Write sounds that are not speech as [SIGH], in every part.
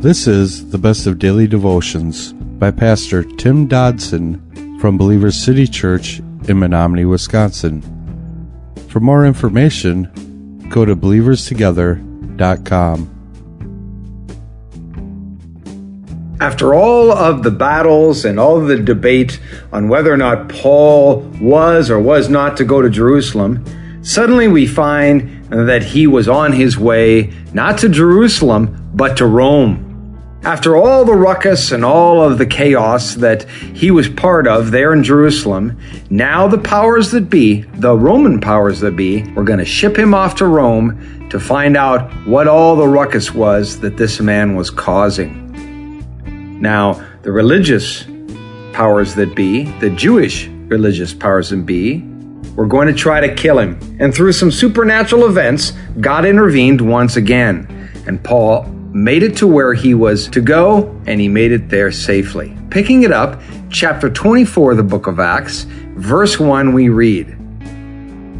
This is the best of daily devotions by Pastor Tim Dodson from Believers City Church in Menominee, Wisconsin. For more information, go to believerstogether.com. After all of the battles and all of the debate on whether or not Paul was or was not to go to Jerusalem, suddenly we find that he was on his way not to Jerusalem, but to Rome. After all the ruckus and all of the chaos that he was part of there in Jerusalem, now the powers that be, the Roman powers that be, were going to ship him off to Rome to find out what all the ruckus was that this man was causing. Now, the religious powers that be, the Jewish religious powers that be, were going to try to kill him. And through some supernatural events, God intervened once again. And Paul made it to where he was to go, and he made it there safely. Picking it up, chapter 24 of the book of Acts, verse 1, we read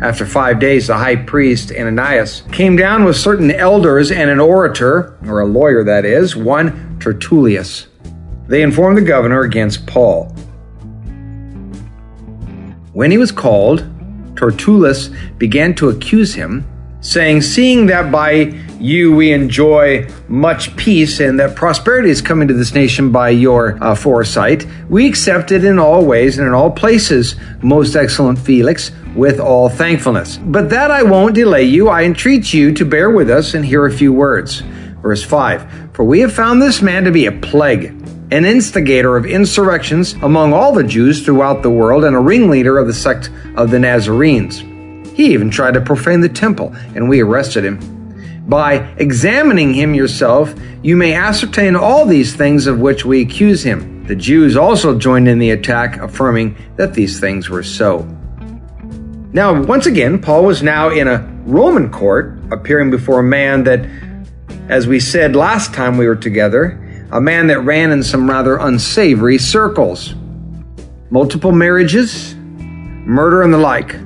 After five days, the high priest Ananias came down with certain elders and an orator, or a lawyer that is, one Tertullus. They informed the governor against Paul. When he was called, Tertullus began to accuse him, saying, Seeing that by you we enjoy much peace and that prosperity is coming to this nation by your uh, foresight, we accept it in all ways and in all places, most excellent Felix, with all thankfulness. But that I won't delay you. I entreat you to bear with us and hear a few words. Verse 5 For we have found this man to be a plague an instigator of insurrections among all the Jews throughout the world, and a ringleader of the sect of the Nazarenes. He even tried to profane the temple, and we arrested him. By examining him yourself, you may ascertain all these things of which we accuse him. The Jews also joined in the attack, affirming that these things were so. Now, once again, Paul was now in a Roman court, appearing before a man that, as we said last time we were together, a man that ran in some rather unsavory circles. Multiple marriages, murder, and the like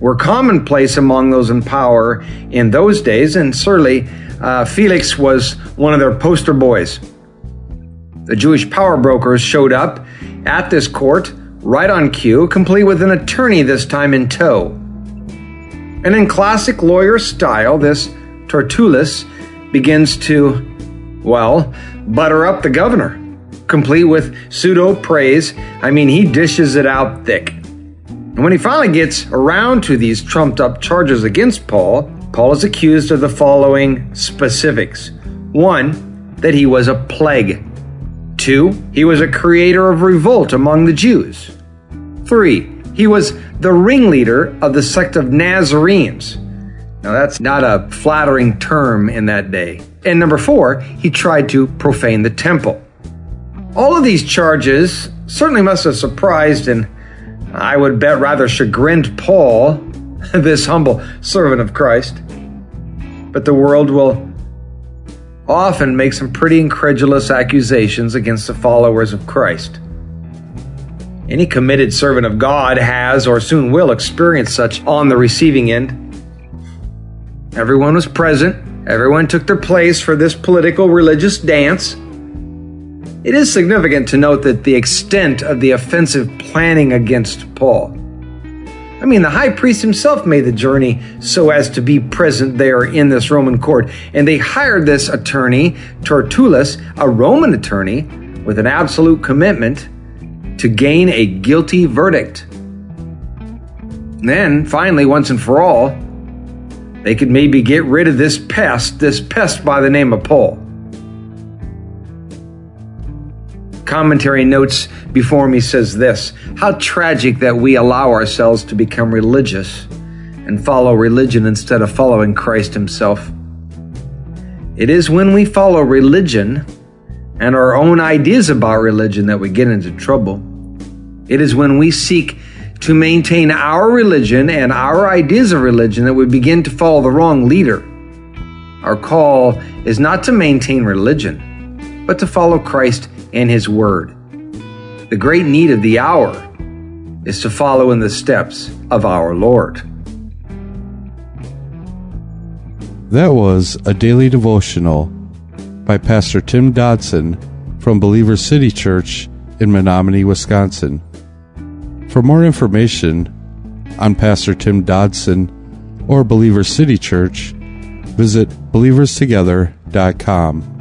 were commonplace among those in power in those days, and certainly uh, Felix was one of their poster boys. The Jewish power brokers showed up at this court right on cue, complete with an attorney this time in tow. And in classic lawyer style, this Tertullus begins to, well, butter up the governor, complete with pseudo praise. I mean, he dishes it out thick. And when he finally gets around to these trumped up charges against Paul, Paul is accused of the following specifics one, that he was a plague. Two, he was a creator of revolt among the Jews. Three, he was the ringleader of the sect of Nazarenes. Now, that's not a flattering term in that day. And number four, he tried to profane the temple. All of these charges certainly must have surprised and I would bet rather chagrined Paul, [LAUGHS] this humble servant of Christ. But the world will often make some pretty incredulous accusations against the followers of Christ. Any committed servant of God has or soon will experience such on the receiving end. Everyone was present Everyone took their place for this political religious dance. It is significant to note that the extent of the offensive planning against Paul. I mean, the high priest himself made the journey so as to be present there in this Roman court, and they hired this attorney, Tertullus, a Roman attorney, with an absolute commitment to gain a guilty verdict. then, finally, once and for all, they could maybe get rid of this pest, this pest by the name of Paul. Commentary notes before me says this How tragic that we allow ourselves to become religious and follow religion instead of following Christ Himself. It is when we follow religion and our own ideas about religion that we get into trouble. It is when we seek to maintain our religion and our ideas of religion that we begin to follow the wrong leader. Our call is not to maintain religion, but to follow Christ and His Word. The great need of the hour is to follow in the steps of our Lord. That was a daily devotional by Pastor Tim Dodson from Believer City Church in Menominee, Wisconsin. For more information on Pastor Tim Dodson or Believer City Church, visit believerstogether.com.